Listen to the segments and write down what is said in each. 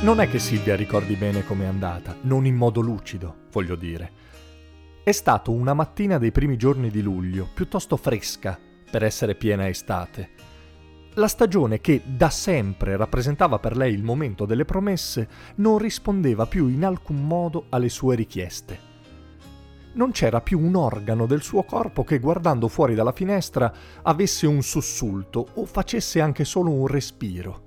Non è che Silvia ricordi bene com'è andata, non in modo lucido, voglio dire. È stato una mattina dei primi giorni di luglio, piuttosto fresca per essere piena estate. La stagione che da sempre rappresentava per lei il momento delle promesse non rispondeva più in alcun modo alle sue richieste. Non c'era più un organo del suo corpo che guardando fuori dalla finestra avesse un sussulto o facesse anche solo un respiro.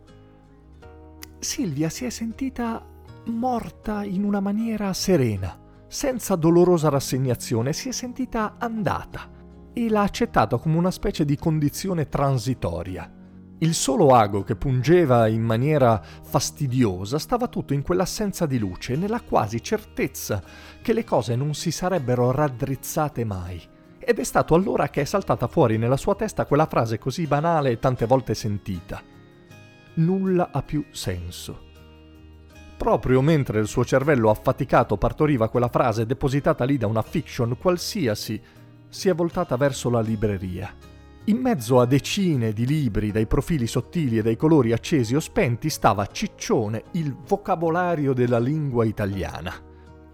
Silvia si è sentita morta in una maniera serena, senza dolorosa rassegnazione, si è sentita andata e l'ha accettato come una specie di condizione transitoria. Il solo ago che pungeva in maniera fastidiosa stava tutto in quell'assenza di luce, nella quasi certezza che le cose non si sarebbero raddrizzate mai. Ed è stato allora che è saltata fuori nella sua testa quella frase così banale e tante volte sentita nulla ha più senso. Proprio mentre il suo cervello affaticato partoriva quella frase depositata lì da una fiction qualsiasi, si è voltata verso la libreria. In mezzo a decine di libri dai profili sottili e dai colori accesi o spenti stava Ciccione, il vocabolario della lingua italiana.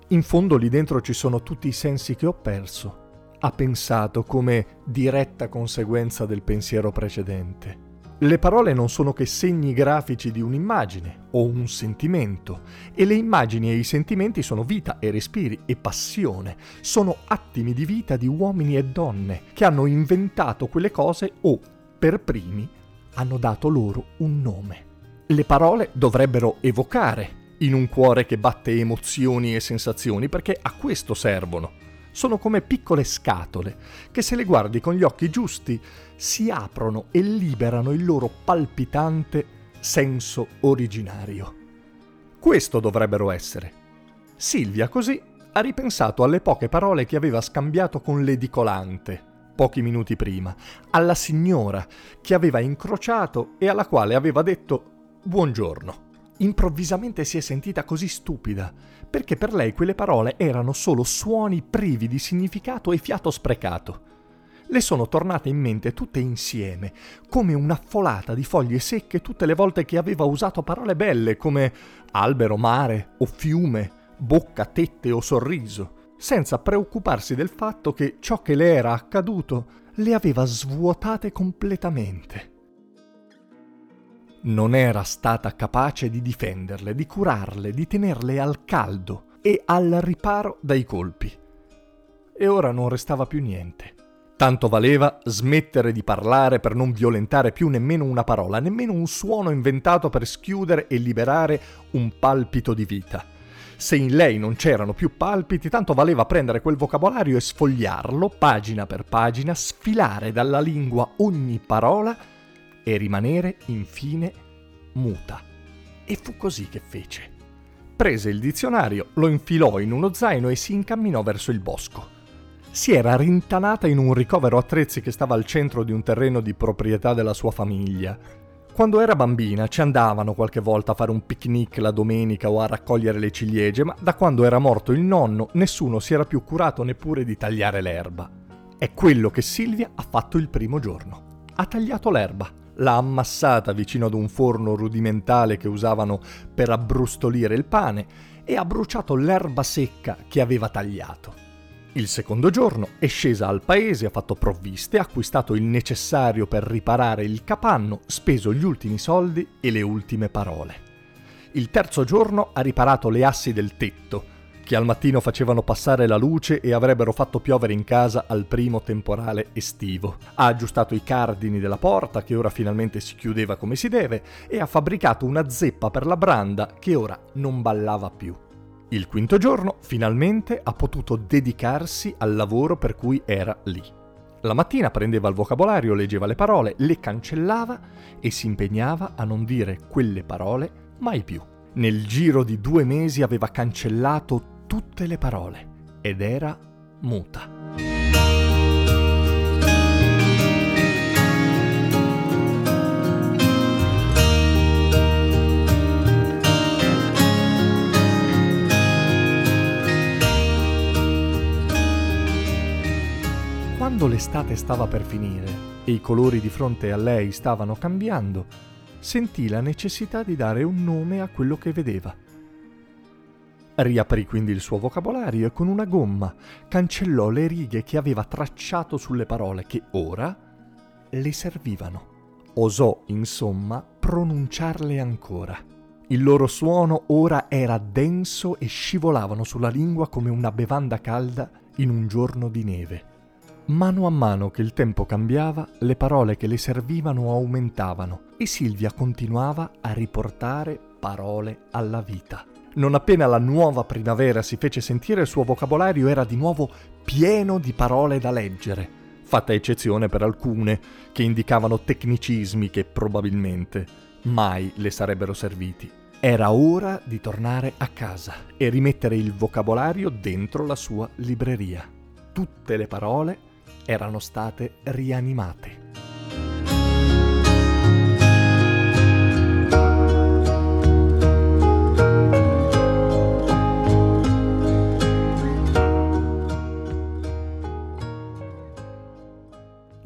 In fondo lì dentro ci sono tutti i sensi che ho perso. Ha pensato come diretta conseguenza del pensiero precedente. Le parole non sono che segni grafici di un'immagine o un sentimento e le immagini e i sentimenti sono vita e respiri e passione, sono attimi di vita di uomini e donne che hanno inventato quelle cose o, per primi, hanno dato loro un nome. Le parole dovrebbero evocare in un cuore che batte emozioni e sensazioni perché a questo servono sono come piccole scatole che se le guardi con gli occhi giusti si aprono e liberano il loro palpitante senso originario. Questo dovrebbero essere. Silvia così ha ripensato alle poche parole che aveva scambiato con l'edicolante pochi minuti prima, alla signora che aveva incrociato e alla quale aveva detto buongiorno. Improvvisamente si è sentita così stupida, perché per lei quelle parole erano solo suoni privi di significato e fiato sprecato. Le sono tornate in mente tutte insieme, come una folata di foglie secche tutte le volte che aveva usato parole belle come albero, mare o fiume, bocca, tette o sorriso, senza preoccuparsi del fatto che ciò che le era accaduto le aveva svuotate completamente non era stata capace di difenderle, di curarle, di tenerle al caldo e al riparo dai colpi. E ora non restava più niente. Tanto valeva smettere di parlare per non violentare più nemmeno una parola, nemmeno un suono inventato per schiudere e liberare un palpito di vita. Se in lei non c'erano più palpiti, tanto valeva prendere quel vocabolario e sfogliarlo, pagina per pagina, sfilare dalla lingua ogni parola e rimanere infine muta. E fu così che fece. Prese il dizionario, lo infilò in uno zaino e si incamminò verso il bosco. Si era rintanata in un ricovero attrezzi che stava al centro di un terreno di proprietà della sua famiglia. Quando era bambina ci andavano qualche volta a fare un picnic la domenica o a raccogliere le ciliegie, ma da quando era morto il nonno nessuno si era più curato neppure di tagliare l'erba. È quello che Silvia ha fatto il primo giorno. Ha tagliato l'erba l'ha ammassata vicino ad un forno rudimentale che usavano per abbrustolire il pane e ha bruciato l'erba secca che aveva tagliato. Il secondo giorno è scesa al paese, ha fatto provviste, ha acquistato il necessario per riparare il capanno, speso gli ultimi soldi e le ultime parole. Il terzo giorno ha riparato le assi del tetto, che al mattino facevano passare la luce e avrebbero fatto piovere in casa al primo temporale estivo. Ha aggiustato i cardini della porta, che ora finalmente si chiudeva come si deve, e ha fabbricato una zeppa per la branda che ora non ballava più. Il quinto giorno, finalmente, ha potuto dedicarsi al lavoro per cui era lì. La mattina prendeva il vocabolario, leggeva le parole, le cancellava e si impegnava a non dire quelle parole mai più. Nel giro di due mesi aveva cancellato tutte le parole ed era muta. Quando l'estate stava per finire e i colori di fronte a lei stavano cambiando, sentì la necessità di dare un nome a quello che vedeva. Riaprì quindi il suo vocabolario e con una gomma cancellò le righe che aveva tracciato sulle parole che ora le servivano. Osò, insomma, pronunciarle ancora. Il loro suono ora era denso e scivolavano sulla lingua come una bevanda calda in un giorno di neve. Mano a mano che il tempo cambiava, le parole che le servivano aumentavano e Silvia continuava a riportare parole alla vita. Non appena la nuova primavera si fece sentire, il suo vocabolario era di nuovo pieno di parole da leggere, fatta eccezione per alcune che indicavano tecnicismi che probabilmente mai le sarebbero serviti. Era ora di tornare a casa e rimettere il vocabolario dentro la sua libreria. Tutte le parole erano state rianimate.